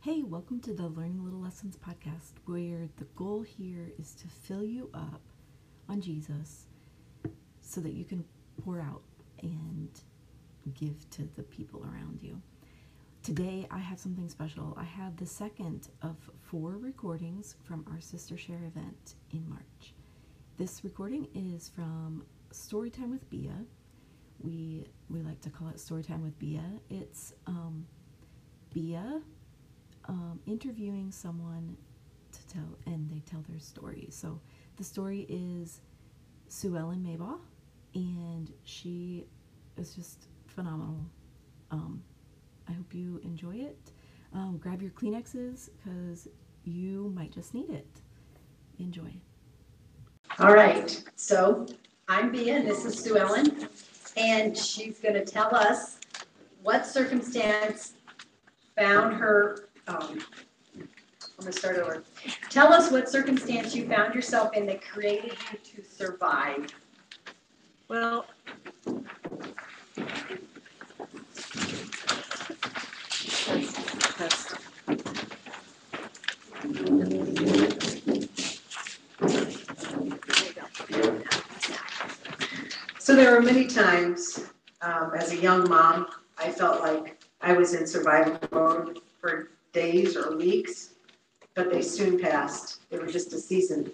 Hey, welcome to the Learning Little Lessons podcast, where the goal here is to fill you up on Jesus so that you can pour out and give to the people around you. Today, I have something special. I have the second of four recordings from our Sister Share event in March. This recording is from Storytime with Bia. We we like to call it Storytime with Bia. It's um, Bia um, interviewing someone to tell, and they tell their story. So the story is Sue Ellen Maybaugh, and she is just phenomenal. Um, I hope you enjoy it. Um, grab your Kleenexes because you might just need it. Enjoy. All right, so I'm and this is Sue Ellen, and she's going to tell us what circumstance found her. Um, I'm going to start over. Tell us what circumstance you found yourself in that created you to survive. Well, test. So there were many times um, as a young mom, I felt like I was in survival mode for days or weeks, but they soon passed. They were just a season.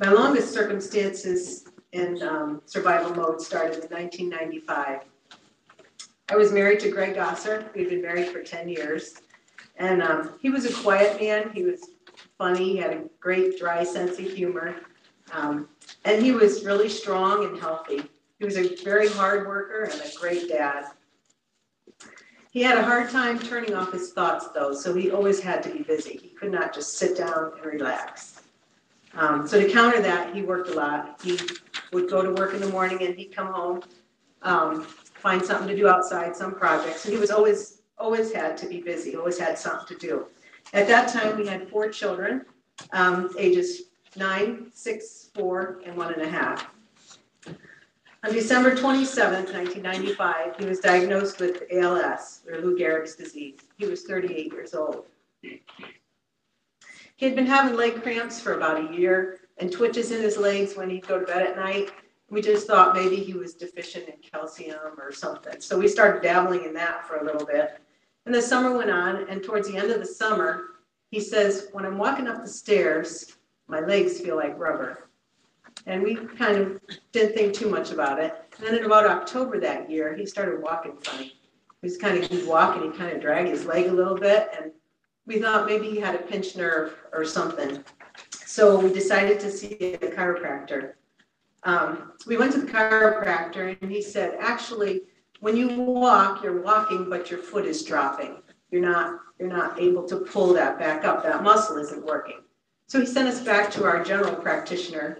My longest circumstances in um, survival mode started in 1995. I was married to Greg Gosser. We'd been married for 10 years. And um, he was a quiet man. He was funny. He had a great, dry sense of humor. Um, and he was really strong and healthy. He was a very hard worker and a great dad. He had a hard time turning off his thoughts, though, so he always had to be busy. He could not just sit down and relax. Um, so to counter that, he worked a lot. He would go to work in the morning and he'd come home, um, find something to do outside, some projects. And he was always always had to be busy, always had something to do. At that time, we had four children, um, ages nine, six, four, and one and a half. On December 27, 1995, he was diagnosed with ALS, or Lou Gehrig's disease. He was 38 years old. He had been having leg cramps for about a year and twitches in his legs when he'd go to bed at night. We just thought maybe he was deficient in calcium or something. So we started dabbling in that for a little bit. And the summer went on, and towards the end of the summer, he says, When I'm walking up the stairs, my legs feel like rubber. And we kind of didn't think too much about it. And then in about October that year, he started walking funny. He was kind of, he'd walk and he'd kind of drag his leg a little bit. And we thought maybe he had a pinched nerve or something. So we decided to see a chiropractor. Um, we went to the chiropractor and he said, actually, when you walk, you're walking, but your foot is dropping. You're not, you're not able to pull that back up. That muscle isn't working. So he sent us back to our general practitioner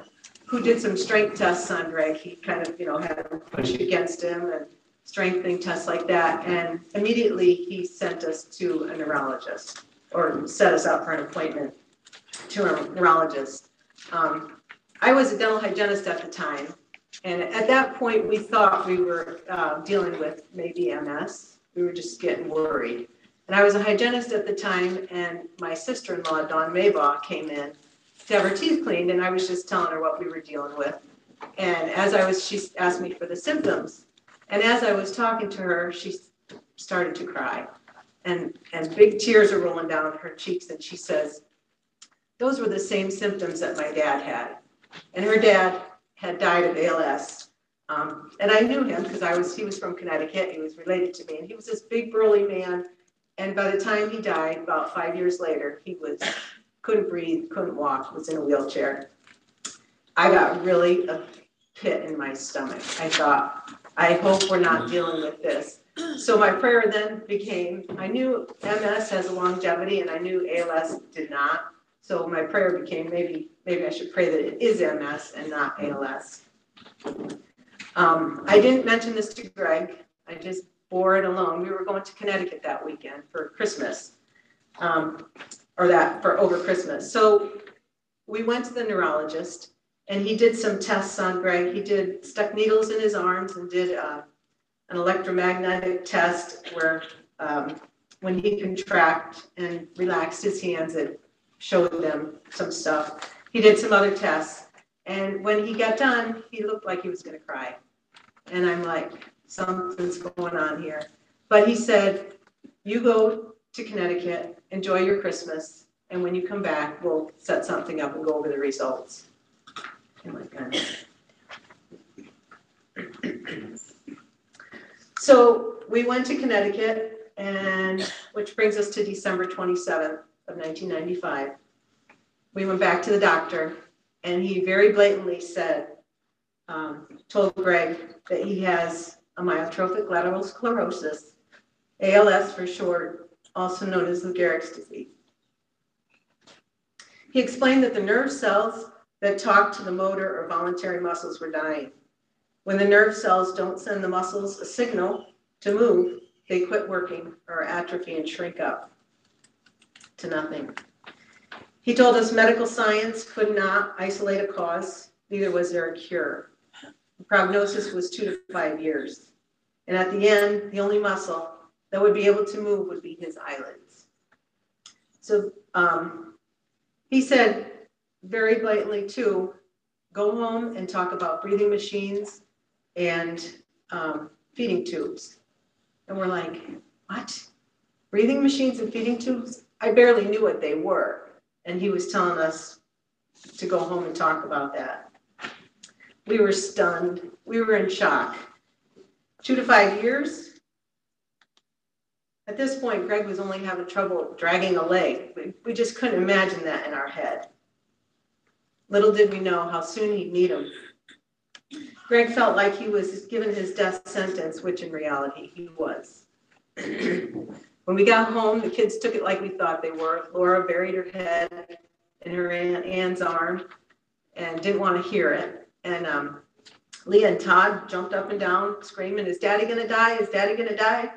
who did some strength tests on Greg. He kind of, you know, had him push against him and strengthening tests like that. And immediately he sent us to a neurologist or set us up for an appointment to a neurologist. Um, I was a dental hygienist at the time. And at that point, we thought we were uh, dealing with maybe MS. We were just getting worried. And I was a hygienist at the time, and my sister in law, Dawn Maybaugh, came in to have her teeth cleaned, and I was just telling her what we were dealing with. And as I was, she asked me for the symptoms. And as I was talking to her, she started to cry. And, and big tears are rolling down her cheeks, and she says, Those were the same symptoms that my dad had. And her dad had died of ALS. Um, and I knew him because I was he was from Connecticut. He was related to me, and he was this big burly man. And by the time he died, about five years later, he was couldn't breathe, couldn't walk, was in a wheelchair. I got really a pit in my stomach. I thought, I hope we're not dealing with this. So my prayer then became, I knew MS has a longevity, and I knew ALS did not. So my prayer became maybe maybe I should pray that it is MS and not ALS. Um, I didn't mention this to Greg. I just bore it alone. We were going to Connecticut that weekend for Christmas, um, or that for over Christmas. So we went to the neurologist, and he did some tests on Greg. He did stuck needles in his arms and did uh, an electromagnetic test where um, when he contracted and relaxed his hands, it showed them some stuff. He did some other tests. And when he got done, he looked like he was going to cry. And I'm like, something's going on here. But he said, You go to Connecticut, enjoy your Christmas, and when you come back, we'll set something up and go over the results. Oh. So we went to Connecticut, and which brings us to December 27th of 1995. We went back to the doctor, and he very blatantly said, um, told Greg that he has amyotrophic lateral sclerosis, ALS for short, also known as Lou Gehrig's disease. He explained that the nerve cells that talk to the motor or voluntary muscles were dying. When the nerve cells don't send the muscles a signal to move, they quit working or atrophy and shrink up to nothing. He told us medical science could not isolate a cause, neither was there a cure. The prognosis was two to five years. And at the end, the only muscle that would be able to move would be his eyelids. So um, he said very blatantly, too go home and talk about breathing machines and um, feeding tubes. And we're like, what? Breathing machines and feeding tubes? I barely knew what they were. And he was telling us to go home and talk about that. We were stunned. We were in shock. Two to five years. At this point, Greg was only having trouble dragging a leg. We, we just couldn't imagine that in our head. Little did we know how soon he'd need him. Greg felt like he was given his death sentence, which in reality he was. when we got home, the kids took it like we thought they were. Laura buried her head in her Aunt Ann's arm and didn't want to hear it. And um, Leah and Todd jumped up and down, screaming, Is daddy going to die? Is daddy going to die?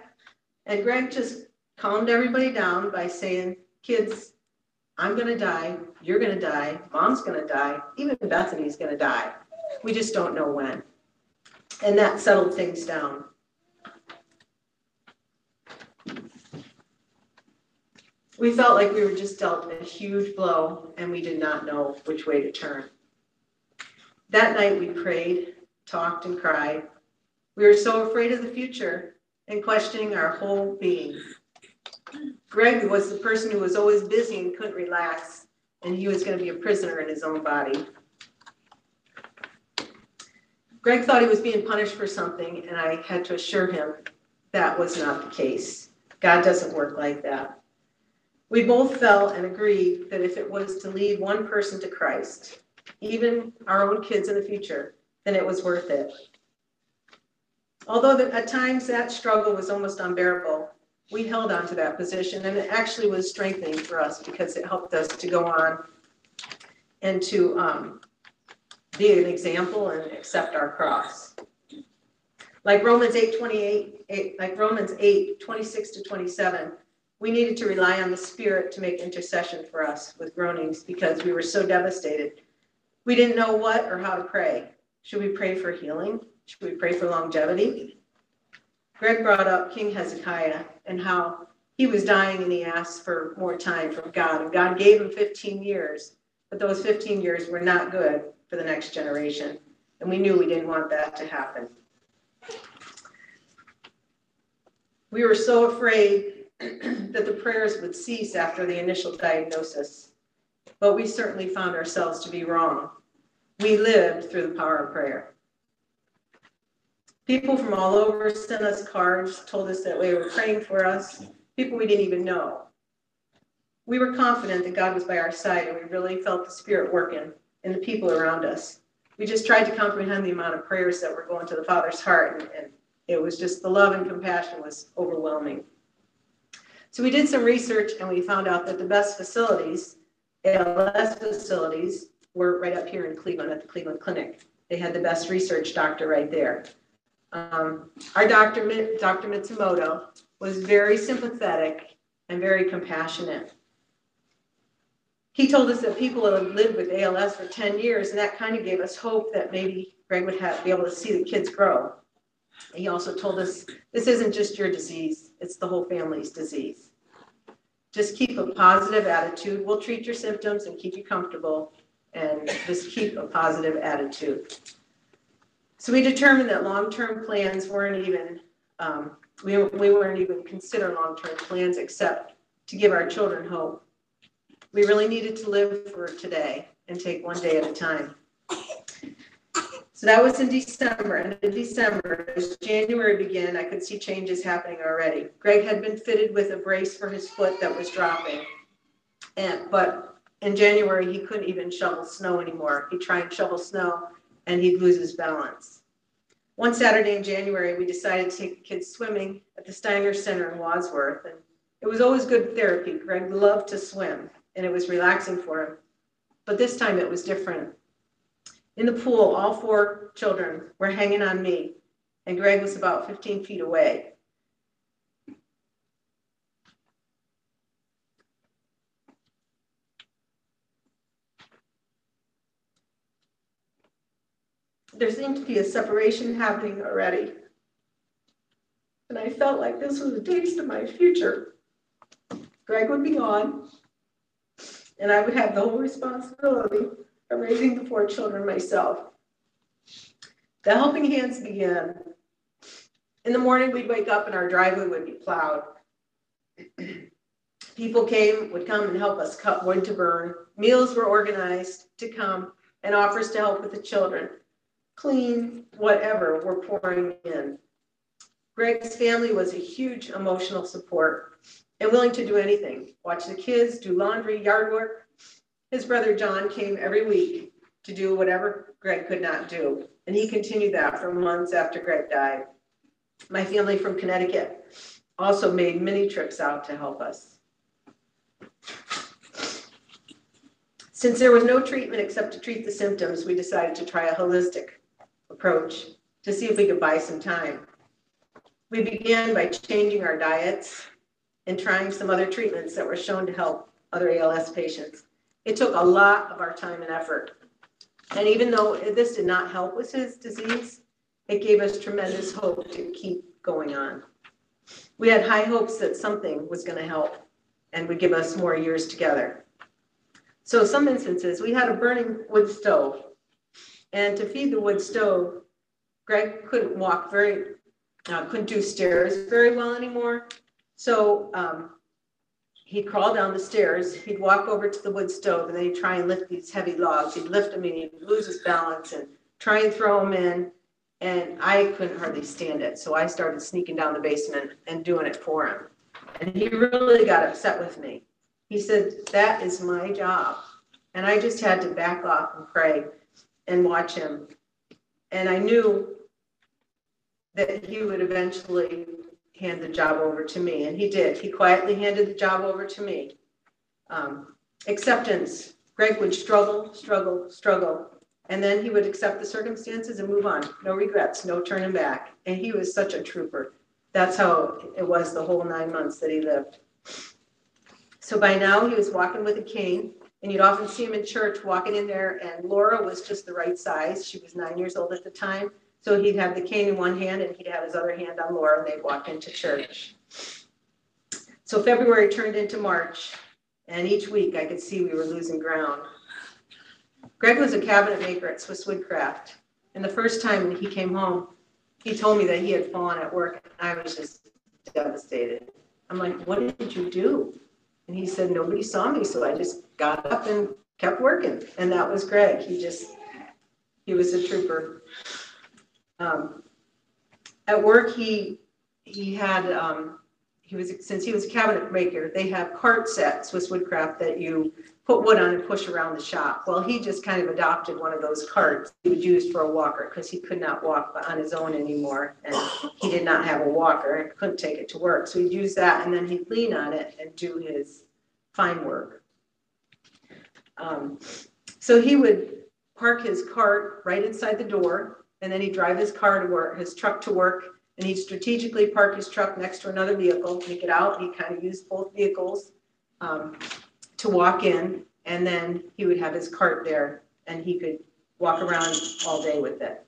And Greg just calmed everybody down by saying, Kids, I'm going to die. You're going to die. Mom's going to die. Even Bethany's going to die. We just don't know when. And that settled things down. We felt like we were just dealt a huge blow and we did not know which way to turn. That night we prayed, talked, and cried. We were so afraid of the future and questioning our whole being. Greg was the person who was always busy and couldn't relax, and he was going to be a prisoner in his own body. Greg thought he was being punished for something, and I had to assure him that was not the case. God doesn't work like that. We both felt and agreed that if it was to lead one person to Christ, even our own kids in the future, then it was worth it. Although at times that struggle was almost unbearable, we held on to that position and it actually was strengthening for us because it helped us to go on and to um, be an example and accept our cross. Like Romans 8 28, 8, like Romans 8 26 to 27, we needed to rely on the Spirit to make intercession for us with groanings because we were so devastated. We didn't know what or how to pray. Should we pray for healing? Should we pray for longevity? Greg brought up King Hezekiah and how he was dying and he asked for more time from God. And God gave him 15 years, but those 15 years were not good for the next generation. And we knew we didn't want that to happen. We were so afraid that the prayers would cease after the initial diagnosis, but we certainly found ourselves to be wrong. We lived through the power of prayer. People from all over sent us cards, told us that they were praying for us, people we didn't even know. We were confident that God was by our side, and we really felt the Spirit working in the people around us. We just tried to comprehend the amount of prayers that were going to the Father's heart, and, and it was just the love and compassion was overwhelming. So we did some research, and we found out that the best facilities, ALS facilities, were right up here in Cleveland at the Cleveland Clinic. They had the best research doctor right there. Um, our doctor, Dr. Mitsumoto, was very sympathetic and very compassionate. He told us that people had lived with ALS for 10 years, and that kind of gave us hope that maybe Greg would have, be able to see the kids grow. He also told us this isn't just your disease, it's the whole family's disease. just keep a positive attitude. We'll treat your symptoms and keep you comfortable and just keep a positive attitude. So we determined that long-term plans weren't even, um, we, we weren't even consider long-term plans except to give our children hope. We really needed to live for today and take one day at a time. So that was in December, and in December, as January began, I could see changes happening already. Greg had been fitted with a brace for his foot that was dropping. And, but in January, he couldn't even shovel snow anymore. He'd try and shovel snow and he'd lose his balance. One Saturday in January, we decided to take the kids swimming at the Steiner Center in Wadsworth. And it was always good therapy. Greg loved to swim and it was relaxing for him. But this time it was different. In the pool, all four children were hanging on me, and Greg was about 15 feet away. There seemed to be a separation happening already. And I felt like this was a taste of my future. Greg would be gone, and I would have the whole responsibility of raising the four children myself. The helping hands began. In the morning, we'd wake up and our driveway would be plowed. People came, would come and help us cut wood to burn. Meals were organized to come and offers to help with the children. Clean, whatever, we're pouring in. Greg's family was a huge emotional support and willing to do anything watch the kids, do laundry, yard work. His brother John came every week to do whatever Greg could not do, and he continued that for months after Greg died. My family from Connecticut also made many trips out to help us. Since there was no treatment except to treat the symptoms, we decided to try a holistic approach to see if we could buy some time. We began by changing our diets and trying some other treatments that were shown to help other ALS patients. It took a lot of our time and effort. And even though this did not help with his disease, it gave us tremendous hope to keep going on. We had high hopes that something was going to help and would give us more years together. So some instances, we had a burning wood stove. And to feed the wood stove, Greg couldn't walk very, uh, couldn't do stairs very well anymore. So um, he'd crawl down the stairs, he'd walk over to the wood stove, and then he'd try and lift these heavy logs. He'd lift them and he'd lose his balance and try and throw them in. And I couldn't hardly stand it. So I started sneaking down the basement and doing it for him. And he really got upset with me. He said, That is my job. And I just had to back off and pray and watch him. And I knew that he would eventually hand the job over to me. And he did. He quietly handed the job over to me. Um, acceptance. Greg would struggle, struggle, struggle. And then he would accept the circumstances and move on. No regrets, no turning back. And he was such a trooper. That's how it was the whole nine months that he lived. So by now he was walking with a cane, and you'd often see him in church walking in there. And Laura was just the right size. She was nine years old at the time. So he'd have the cane in one hand and he'd have his other hand on Laura and they'd walk into church. So February turned into March, and each week I could see we were losing ground. Greg was a cabinet maker at Swiss Woodcraft, and the first time when he came home, he told me that he had fallen at work, and I was just devastated. I'm like, what did you do? And he said, nobody saw me, so I just got up and kept working. And that was Greg. He just, he was a trooper. Um, at work, he he had um, he was since he was a cabinet maker. They have cart sets, Swiss Woodcraft, that you put wood on and push around the shop. Well, he just kind of adopted one of those carts he would use for a walker because he could not walk on his own anymore, and he did not have a walker and couldn't take it to work. So he'd use that, and then he'd lean on it and do his fine work. Um, so he would park his cart right inside the door and then he'd drive his car to work, his truck to work, and he'd strategically park his truck next to another vehicle, make it out. He kind of used both vehicles um, to walk in, and then he would have his cart there, and he could walk around all day with it.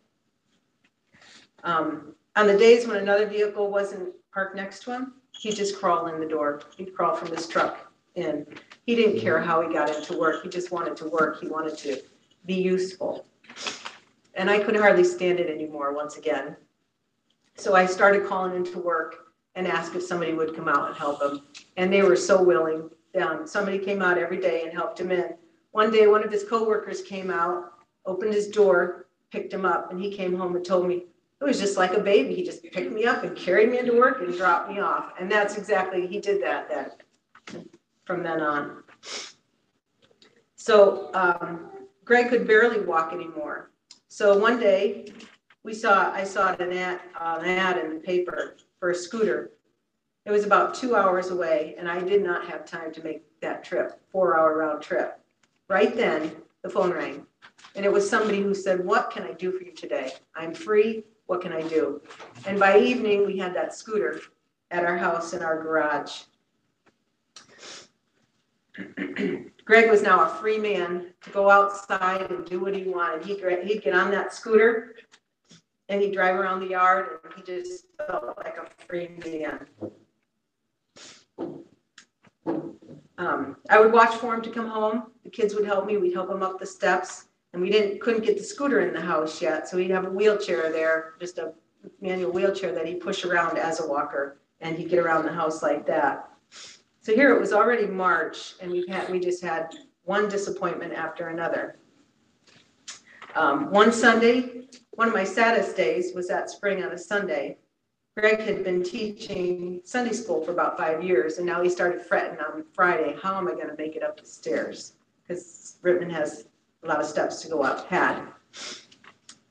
Um, on the days when another vehicle wasn't parked next to him, he'd just crawl in the door. He'd crawl from his truck in. He didn't care how he got into work. He just wanted to work. He wanted to be useful. And I could hardly stand it anymore once again. So I started calling into work and asked if somebody would come out and help him. And they were so willing. Um, somebody came out every day and helped him in. One day, one of his coworkers came out, opened his door, picked him up, and he came home and told me it was just like a baby. He just picked me up and carried me into work and dropped me off. And that's exactly, he did that then, from then on. So um, Greg could barely walk anymore. So one day, we saw, I saw an ad, an ad in the paper for a scooter. It was about two hours away, and I did not have time to make that trip, four-hour round trip. Right then, the phone rang, and it was somebody who said, "What can I do for you today? I'm free. What can I do?" And by evening, we had that scooter at our house in our garage. Greg was now a free man to go outside and do what he wanted. He, he'd get on that scooter and he'd drive around the yard and he just felt like a free man. Um, I would watch for him to come home. The kids would help me. We'd help him up the steps, and we didn't couldn't get the scooter in the house yet, so he'd have a wheelchair there, just a manual wheelchair that he'd push around as a walker, and he'd get around the house like that. So here it was already March, and we had we just had one disappointment after another. Um, one Sunday, one of my saddest days was that spring on a Sunday. Greg had been teaching Sunday school for about five years, and now he started fretting on Friday, how am I going to make it up the stairs? Because Rittman has a lot of steps to go up, had.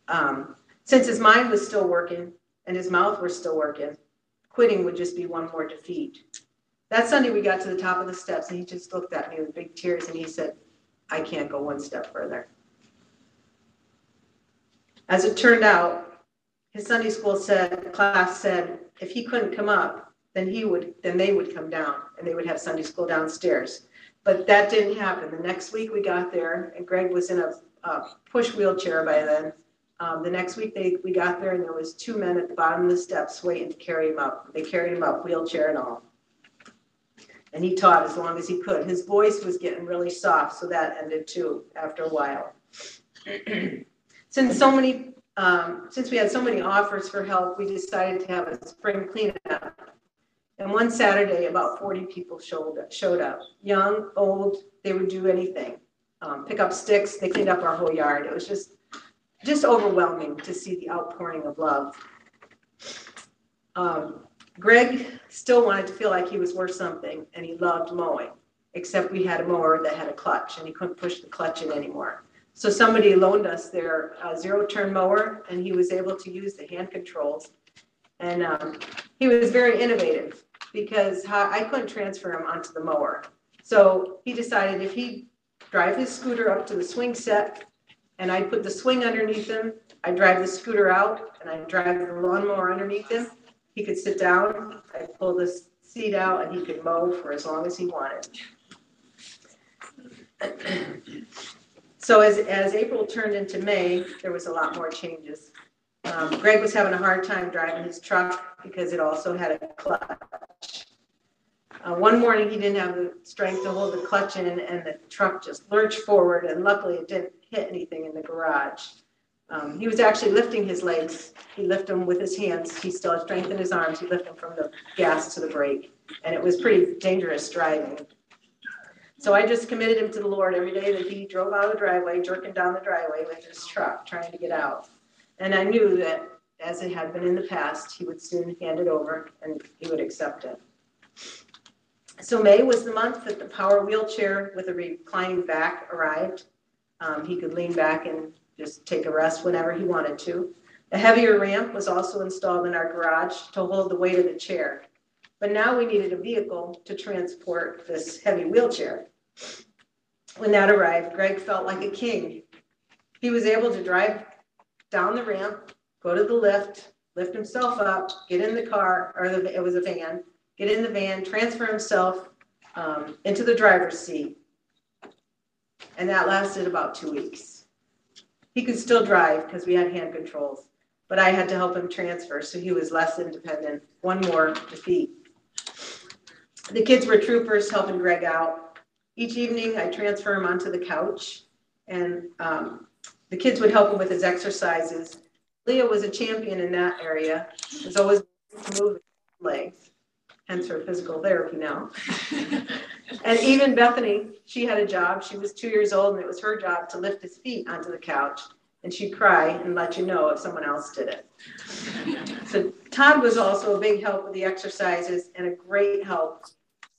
Um, since his mind was still working and his mouth was still working, quitting would just be one more defeat. That Sunday, we got to the top of the steps, and he just looked at me with big tears, and he said, I can't go one step further. As it turned out, his Sunday school said, class said, if he couldn't come up, then he would, then they would come down and they would have Sunday school downstairs. But that didn't happen. The next week we got there and Greg was in a, a push wheelchair by then. Um, the next week they, we got there and there was two men at the bottom of the steps waiting to carry him up. They carried him up, wheelchair and all. And he taught as long as he could. His voice was getting really soft, so that ended too after a while. Since so many, um, since we had so many offers for help, we decided to have a spring cleanup. And one Saturday, about 40 people showed, showed up, young, old, they would do anything. Um, pick up sticks, they cleaned up our whole yard. It was just, just overwhelming to see the outpouring of love. Um, Greg still wanted to feel like he was worth something and he loved mowing, except we had a mower that had a clutch and he couldn't push the clutch in anymore. So somebody loaned us their uh, zero turn mower and he was able to use the hand controls. And um, he was very innovative because I couldn't transfer him onto the mower. So he decided if he drive his scooter up to the swing set and I'd put the swing underneath him, I'd drive the scooter out and I'd drive the lawnmower underneath him. He could sit down, I'd pull the seat out and he could mow for as long as he wanted. So as, as April turned into May, there was a lot more changes. Um, Greg was having a hard time driving his truck because it also had a clutch. Uh, one morning, he didn't have the strength to hold the clutch in, and the truck just lurched forward, and luckily it didn't hit anything in the garage. Um, he was actually lifting his legs. He lifted them with his hands. He still had strength in his arms. He lifted them from the gas to the brake, and it was pretty dangerous driving. So I just committed him to the Lord every day that he drove out of the driveway, jerking down the driveway with his truck, trying to get out. And I knew that, as it had been in the past, he would soon hand it over and he would accept it. So May was the month that the power wheelchair with a reclining back arrived. Um, he could lean back and just take a rest whenever he wanted to. A heavier ramp was also installed in our garage to hold the weight of the chair. But now we needed a vehicle to transport this heavy wheelchair. When that arrived, Greg felt like a king. He was able to drive down the ramp, go to the lift, lift himself up, get in the car, or the, it was a van, get in the van, transfer himself um, into the driver's seat. And that lasted about two weeks. He could still drive because we had hand controls, but I had to help him transfer so he was less independent. One more defeat the kids were troopers helping Greg out. Each evening, I transfer him onto the couch, and um, the kids would help him with his exercises. Leah was a champion in that area, was always moving legs, hence her physical therapy now. and even Bethany, she had a job. She was two years old, and it was her job to lift his feet onto the couch. And she'd cry and let you know if someone else did it. So Todd was also a big help with the exercises and a great help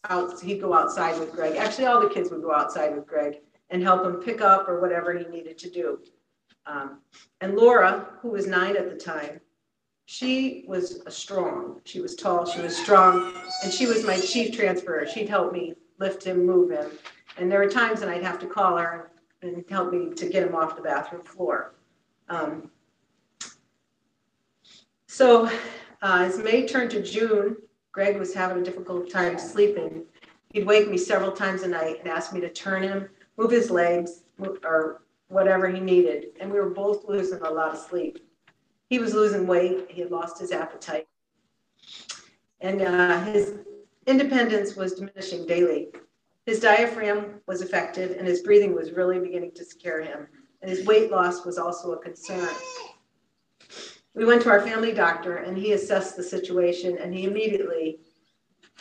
out. He'd go outside with Greg. Actually, all the kids would go outside with Greg and help him pick up or whatever he needed to do. Um, and Laura, who was nine at the time, she was strong. She was tall, she was strong, and she was my chief transferer. She'd help me lift him, move him. And there were times when I'd have to call her and help me to get him off the bathroom floor. Um, so uh, as May turned to June, Greg was having a difficult time sleeping. He'd wake me several times a night and ask me to turn him, move his legs, or whatever he needed. And we were both losing a lot of sleep. He was losing weight. He had lost his appetite. And uh, his independence was diminishing daily. His diaphragm was affected and his breathing was really beginning to scare him. And his weight loss was also a concern. We went to our family doctor and he assessed the situation and he immediately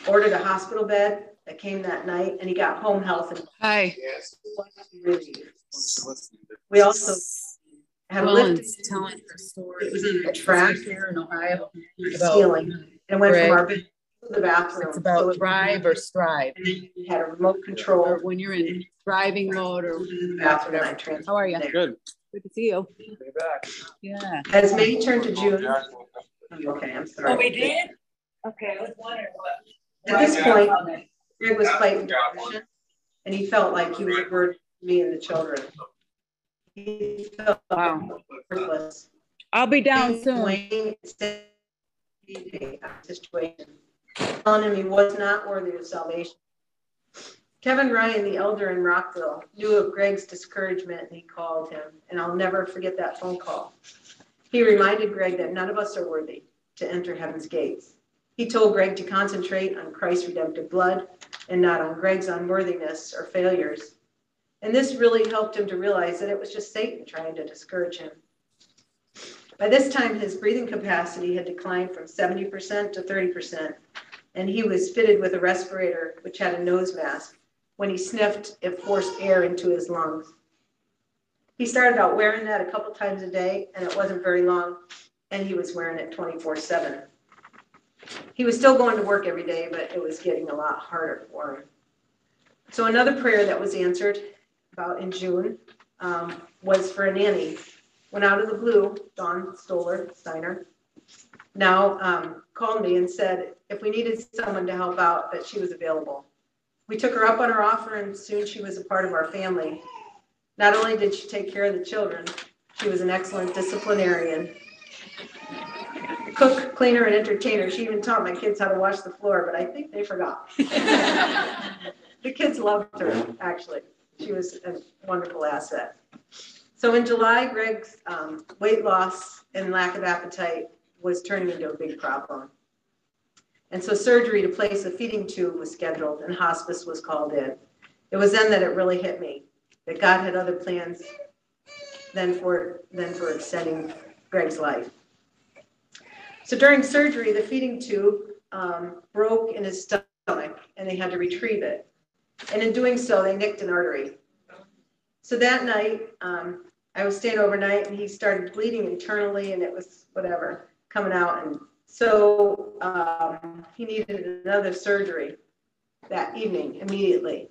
ordered a hospital bed that came that night and he got home health and Hi. we also had a lift Roland's telling her story. It was in the track. Here in Ohio. ceiling and went from our bed to the bathroom. It's So about it- thrive or strive. And then we had a remote Or control when you're in thriving mode or the bathroom and whatever. transferred How are you? Good. Good to see you. Be back. Yeah. As May turned to June, okay, I'm sorry. Oh, we did? Okay, I was wondering what. At this point, Greg was fighting depression and he felt like he was a burden to me and the children. He felt Wow. worthless. I'll be down soon. Wayne Situation. Telling him he was not worthy of salvation. Kevin Ryan, the elder in Rockville, knew of Greg's discouragement and he called him. And I'll never forget that phone call. He reminded Greg that none of us are worthy to enter heaven's gates. He told Greg to concentrate on Christ's redemptive blood and not on Greg's unworthiness or failures. And this really helped him to realize that it was just Satan trying to discourage him. By this time, his breathing capacity had declined from 70% to 30%, and he was fitted with a respirator, which had a nose mask. When he sniffed, it forced air into his lungs. He started out wearing that a couple times a day, and it wasn't very long, and he was wearing it 24 7. He was still going to work every day, but it was getting a lot harder for him. So, another prayer that was answered about in June um, was for a nanny went out of the blue, Dawn Stoller Steiner, now um, called me and said if we needed someone to help out, that she was available. We took her up on her offer, and soon she was a part of our family. Not only did she take care of the children, she was an excellent disciplinarian. Cook, cleaner, and entertainer. She even taught my kids how to wash the floor, but I think they forgot. the kids loved her, actually. She was a wonderful asset. So in July, Greg's um, weight loss and lack of appetite was turning into a big problem. And so surgery to place a feeding tube was scheduled and hospice was called in. It was then that it really hit me that God had other plans than for, than for extending Greg's life. So during surgery, the feeding tube um, broke in his stomach and they had to retrieve it. And in doing so, they nicked an artery. So that night, um, I was staying overnight and he started bleeding internally and it was whatever coming out. And so um, he needed another surgery that evening immediately.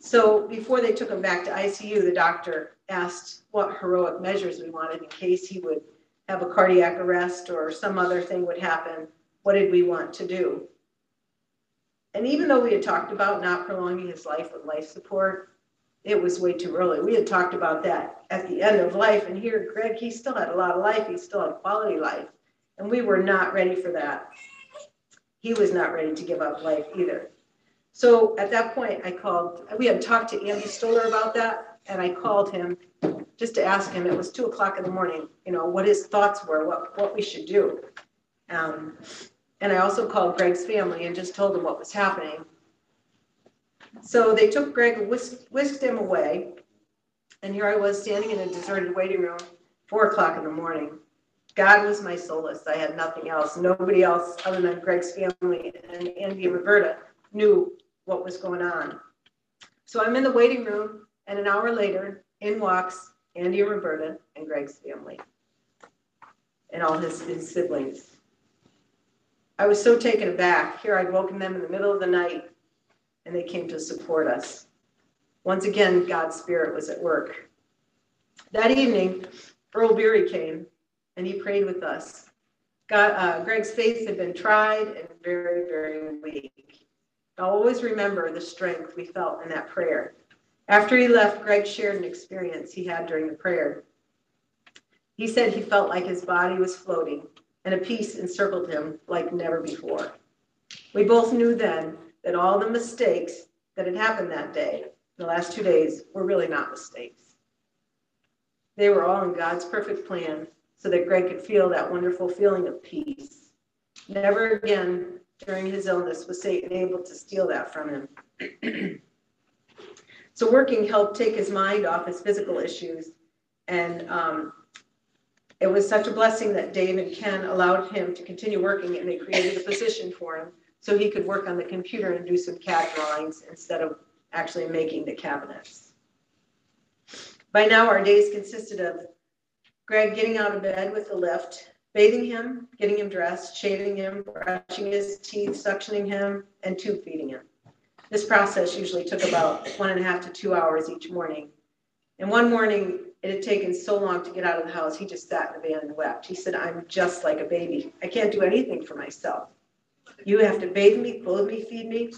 So before they took him back to ICU, the doctor asked what heroic measures we wanted in case he would have a cardiac arrest or some other thing would happen. What did we want to do? And even though we had talked about not prolonging his life with life support, it was way too early. We had talked about that at the end of life. And here, Greg, he still had a lot of life. He still had quality life. And we were not ready for that. He was not ready to give up life either. So at that point, I called, we had talked to Andy Stoller about that. And I called him just to ask him, it was two o'clock in the morning, you know, what his thoughts were, what, what we should do. Um, and I also called Greg's family and just told them what was happening. So they took Greg, whisked, whisked him away. And here I was standing in a deserted waiting room, four o'clock in the morning. God was my solace. I had nothing else. Nobody else other than Greg's family and Andy and Roberta knew what was going on. So I'm in the waiting room, and an hour later, in walks Andy and Roberta and Greg's family and all his, his siblings. I was so taken aback. Here I'd woken them in the middle of the night, and they came to support us. Once again, God's Spirit was at work. That evening, Earl Beery came and he prayed with us. God, uh, Greg's faith had been tried and very, very weak. I'll always remember the strength we felt in that prayer. After he left, Greg shared an experience he had during the prayer. He said he felt like his body was floating and a peace encircled him like never before. We both knew then that all the mistakes that had happened that day, the last two days, were really not mistakes. They were all in God's perfect plan so that Greg could feel that wonderful feeling of peace. Never again during his illness was Satan able to steal that from him. so working helped take his mind off his physical issues and um, it was such a blessing that Dave and Ken allowed him to continue working and they created a position for him so he could work on the computer and do some CAD drawings instead of actually making the cabinets. By now, our days consisted of Greg getting out of bed with the lift, bathing him, getting him dressed, shaving him, brushing his teeth, suctioning him, and tube feeding him. This process usually took about one and a half to two hours each morning. And one morning, it had taken so long to get out of the house, he just sat in the van and wept. He said, I'm just like a baby. I can't do anything for myself. You have to bathe me, clothe me, feed me,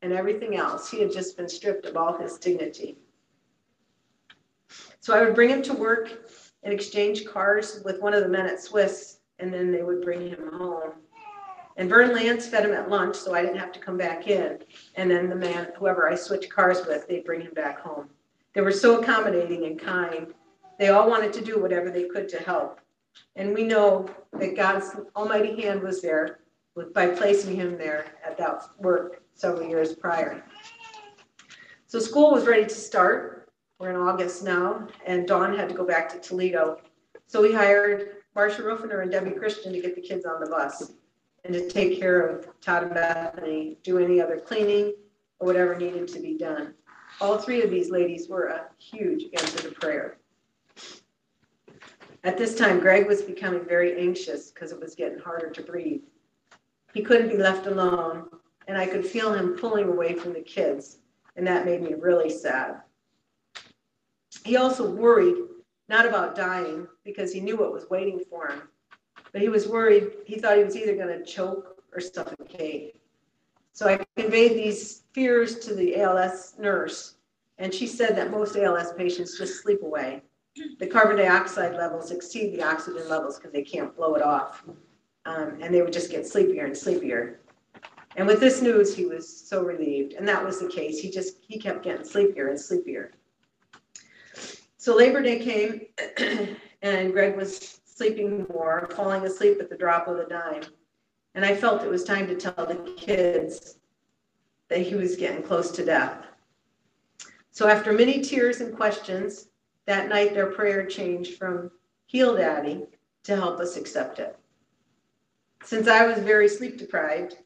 and everything else. He had just been stripped of all his dignity. So I would bring him to work and exchange cars with one of the men at Swiss, and then they would bring him home. And Vern Lance fed him at lunch, so I didn't have to come back in. And then the man, whoever I switched cars with, they'd bring him back home. They were so accommodating and kind. They all wanted to do whatever they could to help. And we know that God's almighty hand was there with, by placing him there at that work several years prior. So school was ready to start, we're in August now, and Dawn had to go back to Toledo. So we hired Marsha Ruffiner and Debbie Christian to get the kids on the bus and to take care of Todd and Bethany, do any other cleaning or whatever needed to be done. All three of these ladies were a huge answer to prayer. At this time, Greg was becoming very anxious because it was getting harder to breathe. He couldn't be left alone, and I could feel him pulling away from the kids, and that made me really sad. He also worried not about dying because he knew what was waiting for him, but he was worried. He thought he was either going to choke or suffocate. So I conveyed these fears to the ALS nurse, and she said that most ALS patients just sleep away. The carbon dioxide levels exceed the oxygen levels because they can't blow it off, um, and they would just get sleepier and sleepier. And with this news, he was so relieved, and that was the case. He just he kept getting sleepier and sleepier. So Labor Day came, and Greg was sleeping more, falling asleep at the drop of a dime. And I felt it was time to tell the kids that he was getting close to death. So after many tears and questions, that night their prayer changed from heal daddy to help us accept it. Since I was very sleep deprived,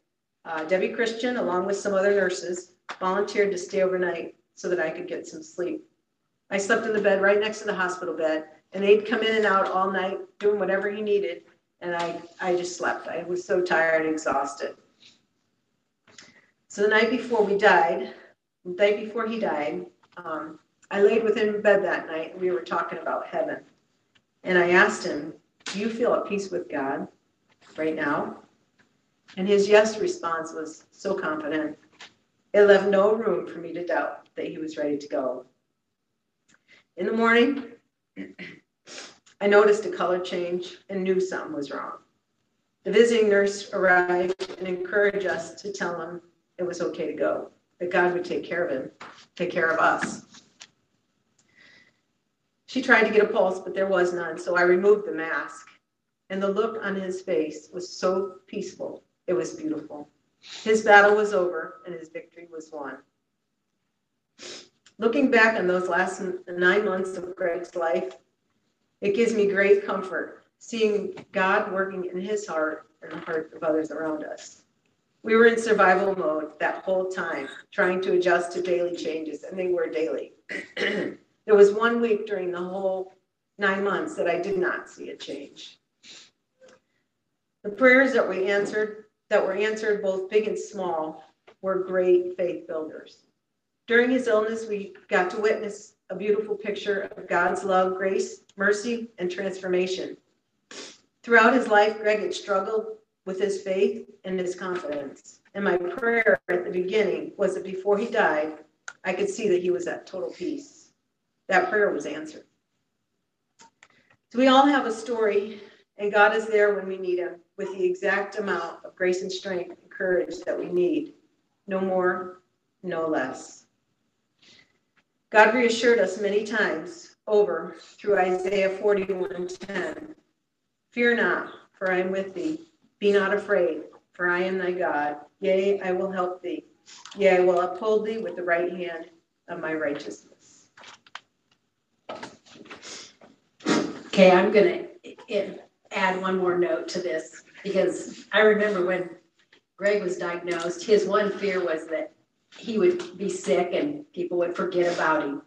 uh, Debbie Christian, along with some other nurses, volunteered to stay overnight so that I could get some sleep. I slept in the bed right next to the hospital bed, and they'd come in and out all night doing whatever he needed, and I, I just slept. I was so tired and exhausted. So the night before we died, the night before he died, um, I laid with him in bed that night, and we were talking about heaven. And I asked him, Do you feel at peace with God right now? And his yes response was so confident. It left no room for me to doubt that he was ready to go. In the morning, I noticed a color change and knew something was wrong. The visiting nurse arrived and encouraged us to tell him it was okay to go, that God would take care of him, take care of us. She tried to get a pulse, but there was none, so I removed the mask. And the look on his face was so peaceful, it was beautiful. His battle was over and his victory was won. Looking back on those last nine months of Greg's life, it gives me great comfort seeing God working in his heart and the heart of others around us. We were in survival mode that whole time, trying to adjust to daily changes, and they were daily. there was one week during the whole nine months that I did not see a change. The prayers that we answered, that were answered both big and small, were great faith builders. During his illness, we got to witness a beautiful picture of God's love, grace, mercy, and transformation. Throughout his life, Greg had struggled with his faith and his confidence. And my prayer at the beginning was that before he died, I could see that he was at total peace. That prayer was answered. So we all have a story, and God is there when we need him with the exact amount of grace and strength and courage that we need. No more, no less. God reassured us many times over through Isaiah 41:10. Fear not, for I am with thee. Be not afraid, for I am thy God. Yea, I will help thee. Yea, I will uphold thee with the right hand of my righteousness. Okay, I'm gonna add one more note to this, because I remember when Greg was diagnosed, his one fear was that he would be sick and people would forget about him.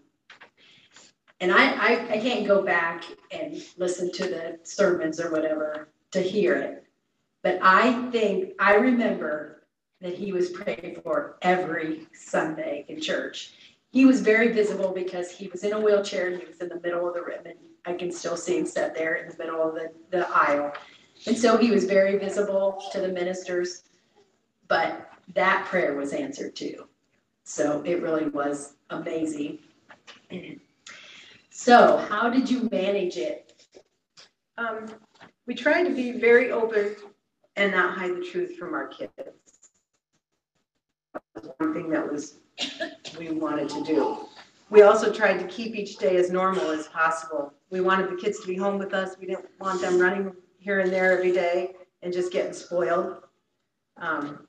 And I, I, I can't go back and listen to the sermons or whatever to hear it. But I think, I remember that he was prayed for every Sunday in church. He was very visible because he was in a wheelchair and he was in the middle of the ribbon. I can still see him set there in the middle of the, the aisle. And so he was very visible to the ministers, but that prayer was answered too. So it really was amazing. So, how did you manage it? Um, we tried to be very open and not hide the truth from our kids. That was one thing that was we wanted to do. We also tried to keep each day as normal as possible. We wanted the kids to be home with us. We didn't want them running here and there every day and just getting spoiled. Um,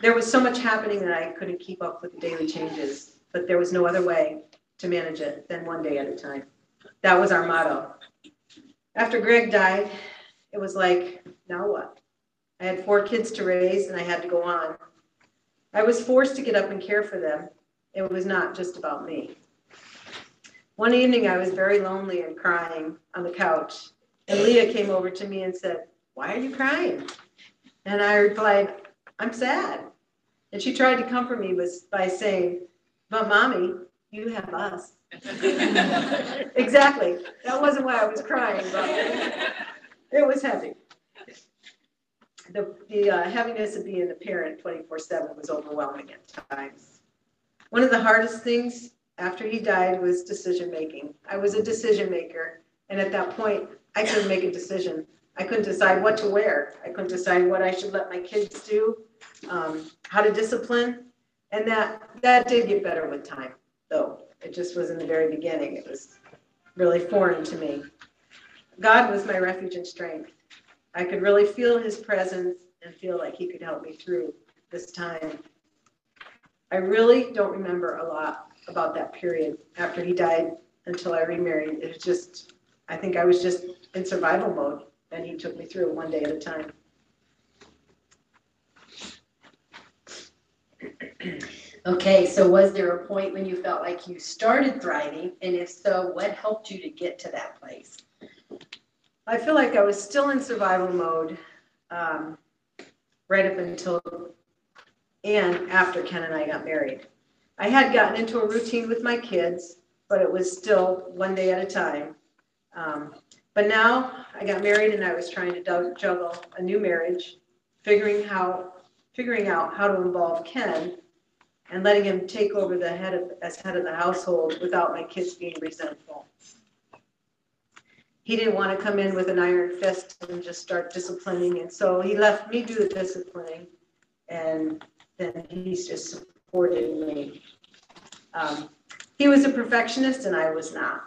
there was so much happening that I couldn't keep up with the daily changes, but there was no other way to manage it than one day at a time. That was our motto. After Greg died, it was like, now what? I had four kids to raise and I had to go on. I was forced to get up and care for them. It was not just about me. One evening, I was very lonely and crying on the couch, and Leah came over to me and said, Why are you crying? And I replied, I'm sad. And she tried to comfort me was by saying, But mommy, you have us. exactly. That wasn't why I was crying, but it was heavy. The, the uh, heaviness of being a parent 24 7 was overwhelming at times. One of the hardest things after he died was decision making. I was a decision maker, and at that point, I couldn't make a decision. I couldn't decide what to wear. I couldn't decide what I should let my kids do, um, how to discipline, and that that did get better with time, though. It just was in the very beginning. It was really foreign to me. God was my refuge and strength. I could really feel his presence and feel like he could help me through this time. I really don't remember a lot about that period after he died until I remarried. It was just, I think I was just in survival mode and he took me through one day at a time. Okay, so was there a point when you felt like you started thriving? And if so, what helped you to get to that place? I feel like I was still in survival mode um, right up until and after Ken and I got married. I had gotten into a routine with my kids, but it was still one day at a time. Um, but now I got married and I was trying to juggle a new marriage, figuring how figuring out how to involve Ken and letting him take over the head of as head of the household without my kids being resentful he didn't want to come in with an iron fist and just start disciplining. And so he left me do the disciplining. And then he's just supported me. Um, he was a perfectionist and I was not.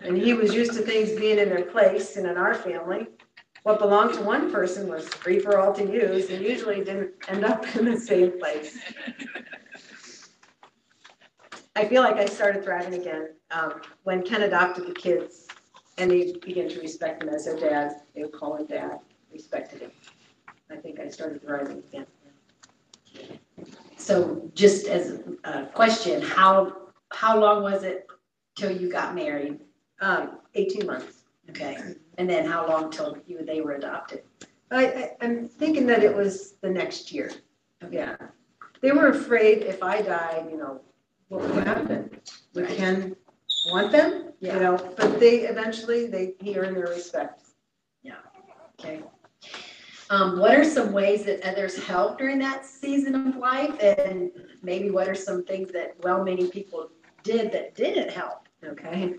And he was used to things being in their place. And in our family, what belonged to one person was free for all to use and usually didn't end up in the same place. I feel like I started thriving again um, when Ken adopted the kids and they began to respect him as their dad. They would call him dad, respected him. I think I started thriving again. So just as a question, how, how long was it till you got married? Um, 18 months. Okay, and then how long till you, they were adopted? I, I, I'm thinking that it was the next year. Yeah. They were afraid if I died, you know, what would happen? We. Ken want them? You know, but they eventually, they, he earned their respect. Yeah. Okay. Um, what are some ways that others help during that season of life? And maybe what are some things that well-meaning people did that didn't help? Okay.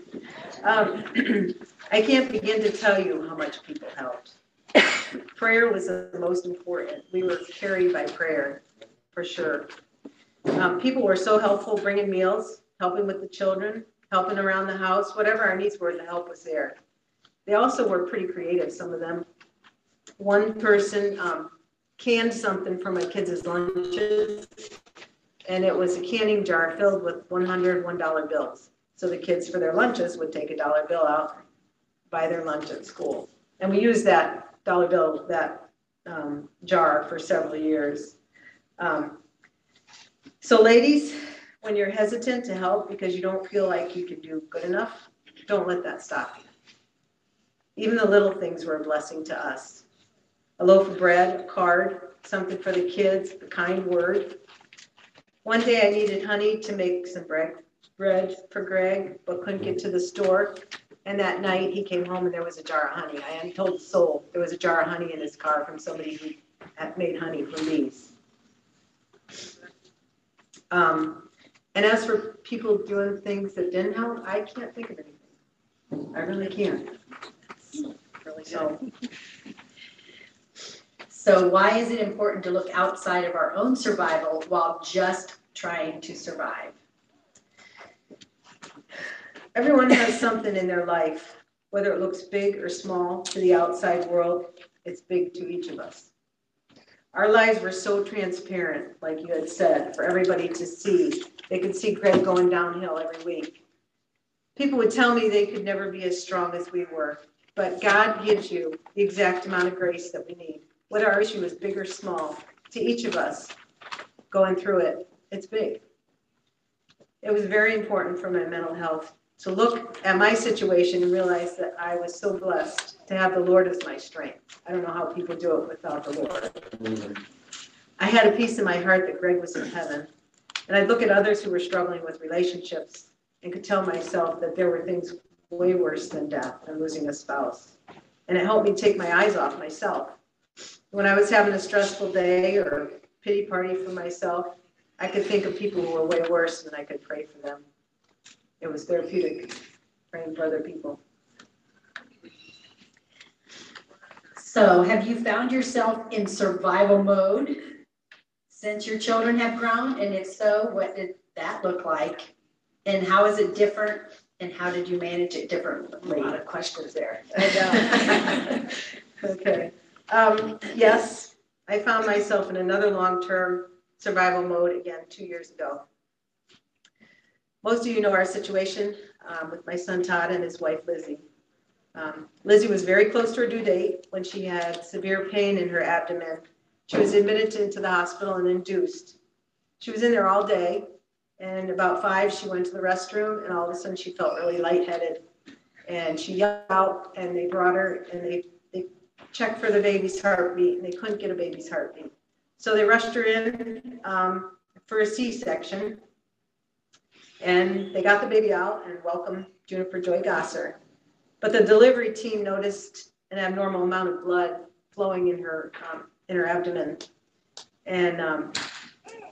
Um, I can't begin to tell you how much people helped. Prayer was the most important. We were carried by prayer, for sure. Um, people were so helpful bringing meals, helping with the children, helping around the house, whatever our needs were, the help was there. They also were pretty creative, some of them. One person um, canned something for my kids' lunches, and it was a canning jar filled with $101 bills. So the kids for their lunches would take a dollar bill out, buy their lunch at school. And we used that dollar bill, that um, jar for several years. Um, So ladies, when you're hesitant to help because you don't feel like you can do good enough, don't let that stop you. Even the little things were a blessing to us. A loaf of bread, a card, something for the kids, a kind word. One day I needed honey to make some bread, bread for Greg, but couldn't get to the store. And that night he came home and there was a jar of honey. I hadn't told a soul there was a jar of honey in his car from somebody who had made honey from bees. Um, and as for people doing things that didn't help, I can't think of anything. I really can't. Really So, So why is it important to look outside of our own survival while just trying to survive? everyone has something in their life, whether it looks big or small to the outside world, it's big to each of us. Our lives were so transparent, like you had said, for everybody to see. They could see Greg going downhill every week. People would tell me they could never be as strong as we were, but God gives you the exact amount of grace that we need. Whether our issue is big or small, to each of us going through it, it's big. It was very important for my mental health to look at my situation and realize that I was so blessed to have the Lord as my strength. I don't know how people do it without the Lord. I had a peace in my heart that Greg was in heaven. And I'd look at others who were struggling with relationships and could tell myself that there were things way worse than death and losing a spouse. And it helped me take my eyes off myself. When I was having a stressful day or pity party for myself, I could think of people who were way worse and I could pray for them. It was therapeutic, praying for other people. So have you found yourself in survival mode since your children have grown? And if so, what did that look like? And how is it different? And how did you manage it differently? A lot of questions there. Okay. Um, Yes, I found myself in another long-term survival mode again two years ago. Most of you know our situation um, with my son Todd and his wife Lizzie. Um, Lizzie was very close to her due date when she had severe pain in her abdomen. She was admitted into the hospital and induced. She was in there all day, and about five, she went to the restroom, and all of a sudden, she felt really lightheaded. And she yelled out, and they brought her, and they, they checked for the baby's heartbeat, and they couldn't get a baby's heartbeat. So they rushed her in um, for a C-section, and they got the baby out and welcomed Juniper Joy Gosser. But the delivery team noticed an abnormal amount of blood flowing in her, um, in her abdomen and um,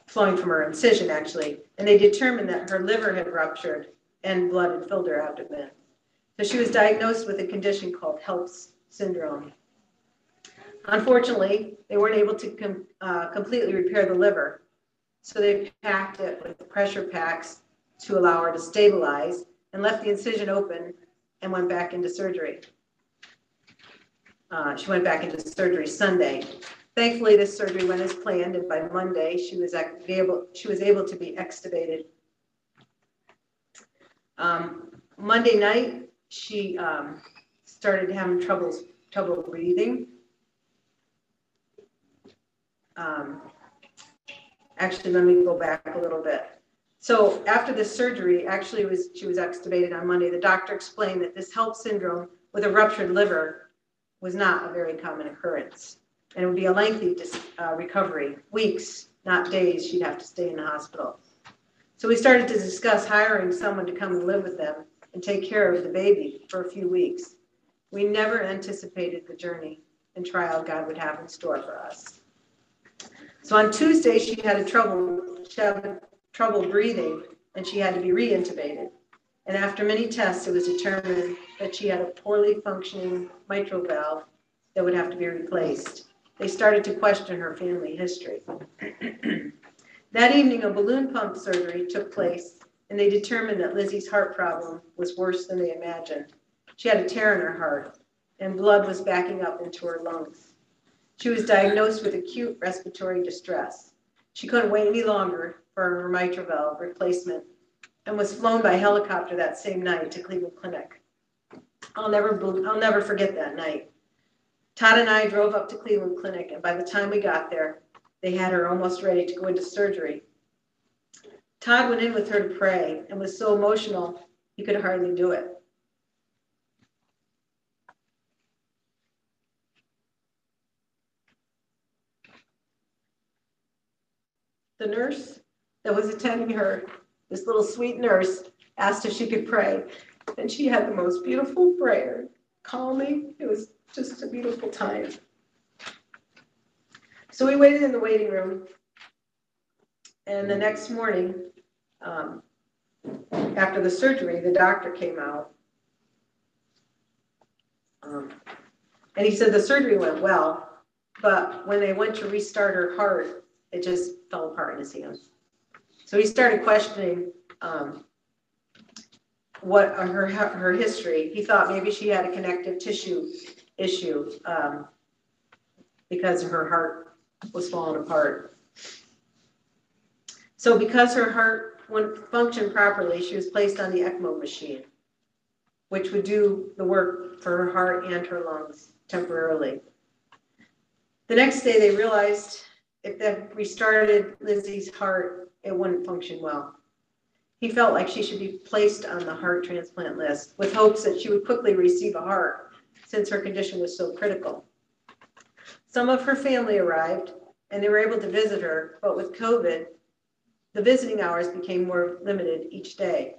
flowing from her incision, actually. And they determined that her liver had ruptured and blood had filled her abdomen. So she was diagnosed with a condition called HELPS syndrome. Unfortunately, they weren't able to com- uh, completely repair the liver. So they packed it with pressure packs to allow her to stabilize and left the incision open and went back into surgery. Uh, she went back into surgery Sunday. Thankfully, this surgery went as planned, and by Monday, she was able, she was able to be extubated Um, Monday night, she um, started having troubles, trouble breathing. Um, actually, let me go back a little bit. So after the surgery, actually, was she was extubated on Monday. The doctor explained that this HELLP syndrome with a ruptured liver was not a very common occurrence, and it would be a lengthy dis, uh, recovery, weeks, not days. She'd have to stay in the hospital. So we started to discuss hiring someone to come and live with them and take care of the baby for a few weeks. We never anticipated the journey and trial God would have in store for us. So on Tuesday, she had a trouble, she had trouble breathing and she had to be reintubated. And after many tests, it was determined that she had a poorly functioning mitral valve that would have to be replaced. They started to question her family history. that evening, a balloon pump surgery took place, and they determined that Lizzie's heart problem was worse than they imagined. She had a tear in her heart, and blood was backing up into her lungs. She was diagnosed with acute respiratory distress. She couldn't wait any longer for mitral valve replacement and was flown by helicopter that same night to Cleveland Clinic. I'll never, I'll never forget that night. Todd and I drove up to Cleveland Clinic, and by the time we got there, they had her almost ready to go into surgery. Todd went in with her to pray and was so emotional he could hardly do it. The nurse that was attending her, this little sweet nurse, asked if she could pray. And she had the most beautiful prayer, calming. It was just a beautiful time. So we waited in the waiting room. And the next morning, um, after the surgery, the doctor came out. Um, and he said the surgery went well, but when they went to restart her heart, it just fell apart in his hands. So he started questioning um, what her her history. He thought maybe she had a connective tissue issue um, because her heart was falling apart. So because her heart wouldn't function properly, she was placed on the ECMO machine, which would do the work for her heart and her lungs temporarily. The next day, they realized if they restarted Lizzie's heart, it wouldn't function well. He felt like she should be placed on the heart transplant list with hopes that she would quickly receive a heart since her condition was so critical. Some of her family arrived and they were able to visit her, but with COVID, the visiting hours became more limited each day.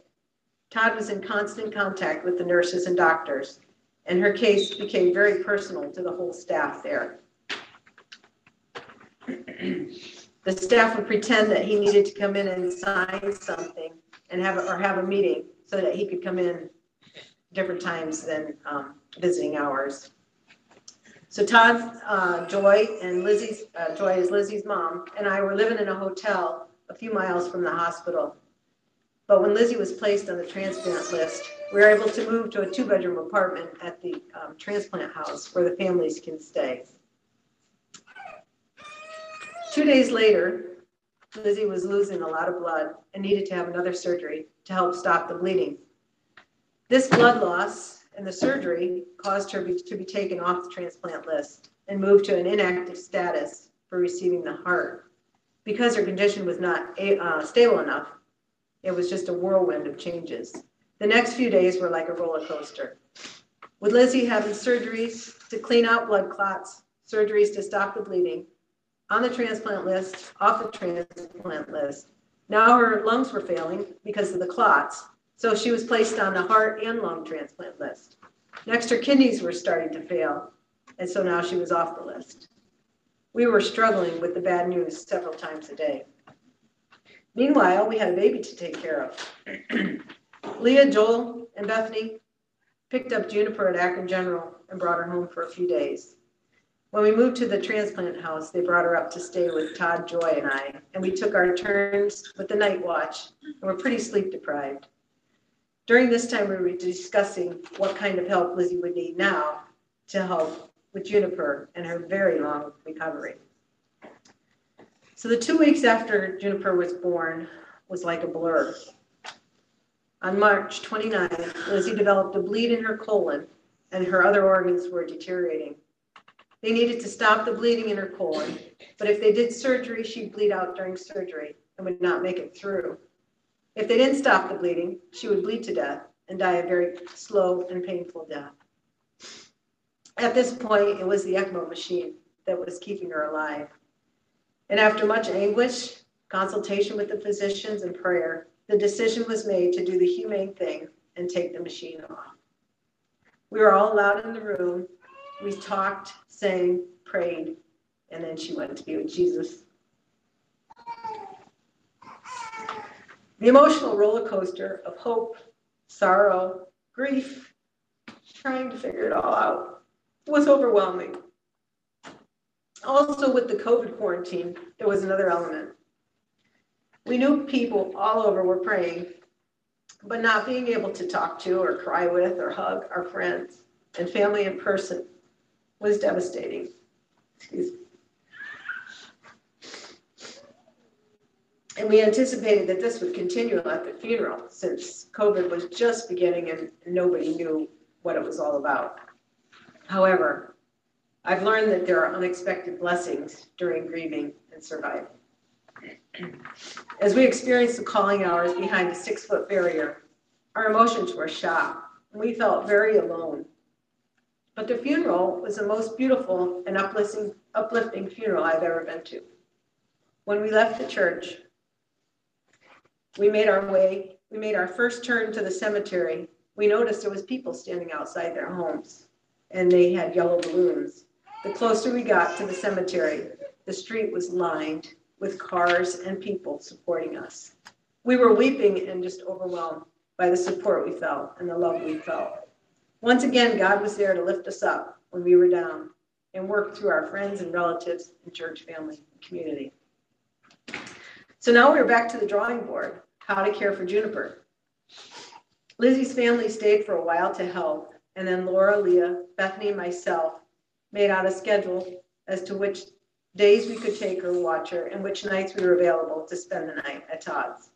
Todd was in constant contact with the nurses and doctors, and her case became very personal to the whole staff there. the staff would pretend that he needed to come in and sign something and have or have a meeting so that he could come in different times than um, visiting hours. So Todd, uh, Joy, and Lizzie's uh, Joy is Lizzie's mom, and I were living in a hotel a few miles from the hospital. But when Lizzie was placed on the transplant list, we were able to move to a two-bedroom apartment at the um, transplant house where the families can stay. Two days later, Lizzie was losing a lot of blood and needed to have another surgery to help stop the bleeding. This blood loss and the surgery caused her to be taken off the transplant list and moved to an inactive status for receiving the heart. Because her condition was not uh, stable enough, it was just a whirlwind of changes. The next few days were like a roller coaster. With Lizzie having surgeries to clean out blood clots, surgeries to stop the bleeding, on the transplant list, off the transplant list. Now her lungs were failing because of the clots, so she was placed on the heart and lung transplant list. Next, her kidneys were starting to fail, and so now she was off the list. We were struggling with the bad news several times a day. Meanwhile, we had a baby to take care of. Leah, Joel, and Bethany picked up Juniper at Akron General and brought her home for a few days. When we moved to the transplant house, they brought her up to stay with Todd, Joy, and I, and we took our turns with the night watch and were pretty sleep deprived. During this time, we were discussing what kind of help Lizzie would need now to help with Juniper and her very long recovery. So the two weeks after Juniper was born was like a blur. On March 29th, Lizzie developed a bleed in her colon and her other organs were deteriorating. They needed to stop the bleeding in her colon, but if they did surgery, she'd bleed out during surgery and would not make it through. If they didn't stop the bleeding, she would bleed to death and die a very slow and painful death. At this point, it was the ECMO machine that was keeping her alive. And after much anguish, consultation with the physicians, and prayer, the decision was made to do the humane thing and take the machine off. We were all allowed in the room. We talked, sang, prayed, and then she went to be with Jesus. The emotional roller coaster of hope, sorrow, grief, trying to figure it all out was overwhelming. Also, with the COVID quarantine, there was another element. We knew people all over were praying, but not being able to talk to or cry with or hug our friends and family in person was devastating. And we anticipated that this would continue at the funeral since COVID was just beginning and nobody knew what it was all about. However, I've learned that there are unexpected blessings during grieving and surviving. As we experienced the calling hours behind a six foot barrier, our emotions were shot and we felt very alone. But the funeral was the most beautiful and uplifting, uplifting funeral I've ever been to. When we left the church, we made our way, we made our first turn to the cemetery. We noticed there was people standing outside their homes and they had yellow balloons. The closer we got to the cemetery, the street was lined with cars and people supporting us. We were weeping and just overwhelmed by the support we felt and the love we felt. Once again, God was there to lift us up when we were down and work through our friends and relatives and church family and community. So now we're back to the drawing board how to care for Juniper. Lizzie's family stayed for a while to help, and then Laura, Leah, Bethany, and myself made out a schedule as to which days we could take her watch her and which nights we were available to spend the night at Todd's.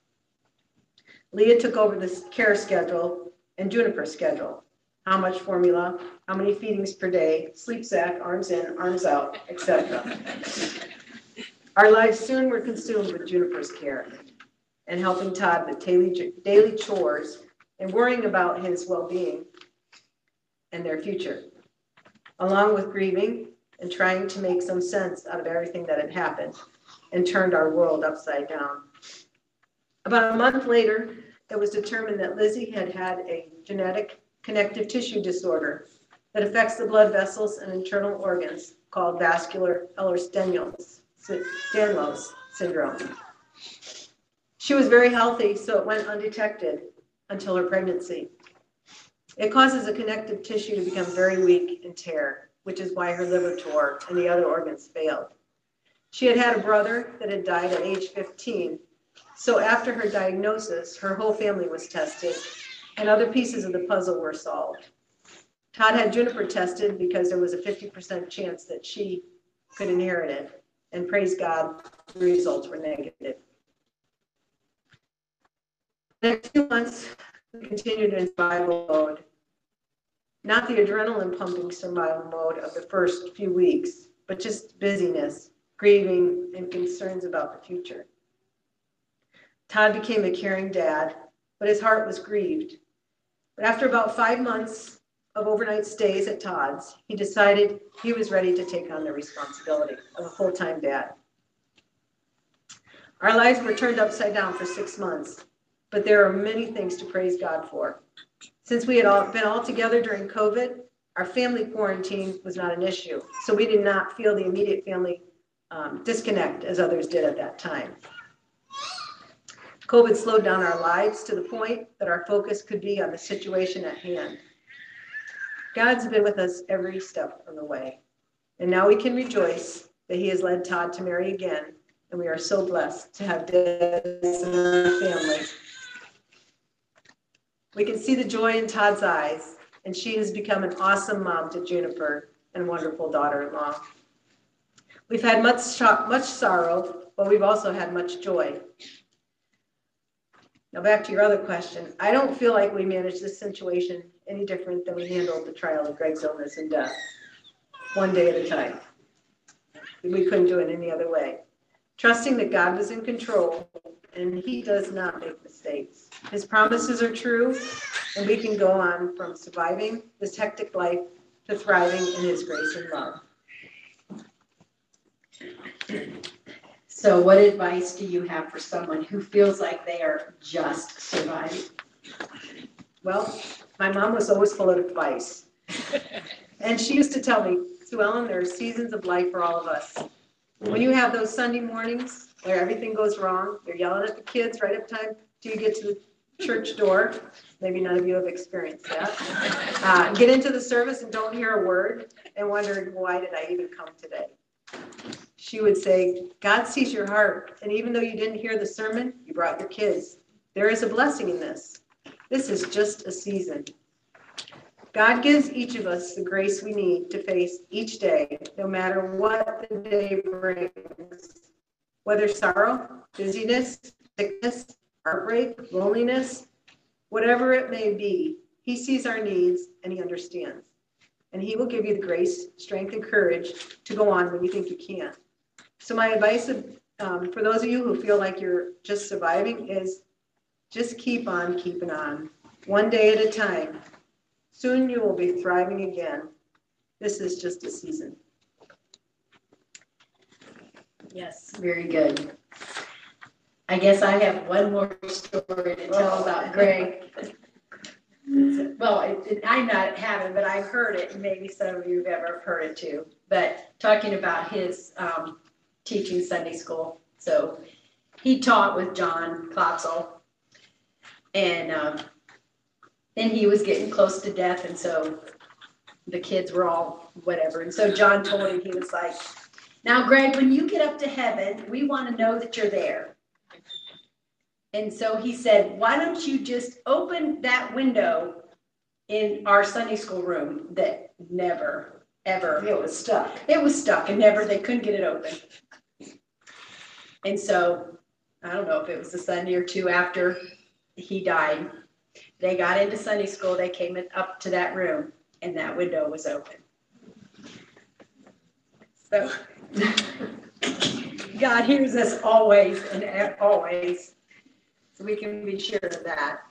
Leah took over the care schedule and Juniper's schedule. How much formula, how many feedings per day, sleep sack, arms in, arms out, etc. Our lives soon were consumed with Juniper's care and helping Todd with daily, daily chores and worrying about his well being and their future, along with grieving and trying to make some sense out of everything that had happened and turned our world upside down. About a month later, it was determined that Lizzie had had a genetic connective tissue disorder that affects the blood vessels and internal organs called vascular Ehlers-Danlos syndrome. She was very healthy, so it went undetected until her pregnancy. It causes a connective tissue to become very weak and tear, which is why her liver tore and the other organs failed. She had had a brother that had died at age 15. So after her diagnosis, her whole family was tested and other pieces of the puzzle were solved. Todd had Juniper tested because there was a 50% chance that she could inherit it. And praise God, the results were negative. The next few months, we continued in survival mode. Not the adrenaline pumping survival mode of the first few weeks, but just busyness, grieving, and concerns about the future. Todd became a caring dad, but his heart was grieved. But after about five months of overnight stays at Todd's, he decided he was ready to take on the responsibility of a full time dad. Our lives were turned upside down for six months, but there are many things to praise God for. Since we had all been all together during COVID, our family quarantine was not an issue. So we did not feel the immediate family um, disconnect as others did at that time. COVID slowed down our lives to the point that our focus could be on the situation at hand. God's been with us every step of the way. And now we can rejoice that He has led Todd to marry again. And we are so blessed to have in our family we can see the joy in Todd's eyes, and she has become an awesome mom to Juniper and wonderful daughter-in-law. We've had much, much sorrow, but we've also had much joy. Now back to your other question. I don't feel like we managed this situation any different than we handled the trial of Greg's illness and death. One day at a time. We couldn't do it any other way. Trusting that God was in control and he does not make mistakes. His promises are true and we can go on from surviving this hectic life to thriving in his grace and love. So what advice do you have for someone who feels like they are just surviving? Well, my mom was always full of advice. And she used to tell me, Sue Ellen, there are seasons of life for all of us. When you have those Sunday mornings where everything goes wrong, you're yelling at the kids right up time till you get to the church door. Maybe none of you have experienced that. Uh, get into the service and don't hear a word and wondering, why did I even come today? She would say, God sees your heart. And even though you didn't hear the sermon, you brought your kids. There is a blessing in this. This is just a season. God gives each of us the grace we need to face each day, no matter what the day brings. Whether sorrow, busyness, sickness, heartbreak, loneliness, whatever it may be, He sees our needs and He understands. And He will give you the grace, strength, and courage to go on when you think you can't. So, my advice um, for those of you who feel like you're just surviving is just keep on keeping on, one day at a time. Soon you will be thriving again. This is just a season. Yes, very good. I guess I have one more story to tell about Greg. Well, it- it- I'm not having, but I've heard it, and maybe some of you have ever heard it too. But talking about his um, teaching Sunday school. So he taught with John Klotzel. And um, then he was getting close to death, and so the kids were all whatever. And so John told him, he was like, now, Greg, when you get up to heaven, we want to know that you're there. And so he said, why don't you just open that window in our Sunday school room that never, ever, It was stuck. it was stuck and never, they couldn't get it open. And so, I don't know if it was a Sunday or two after he died, they got into Sunday school, they came up to that room and that window was open. So God hears us always and always. So we can be sure of that.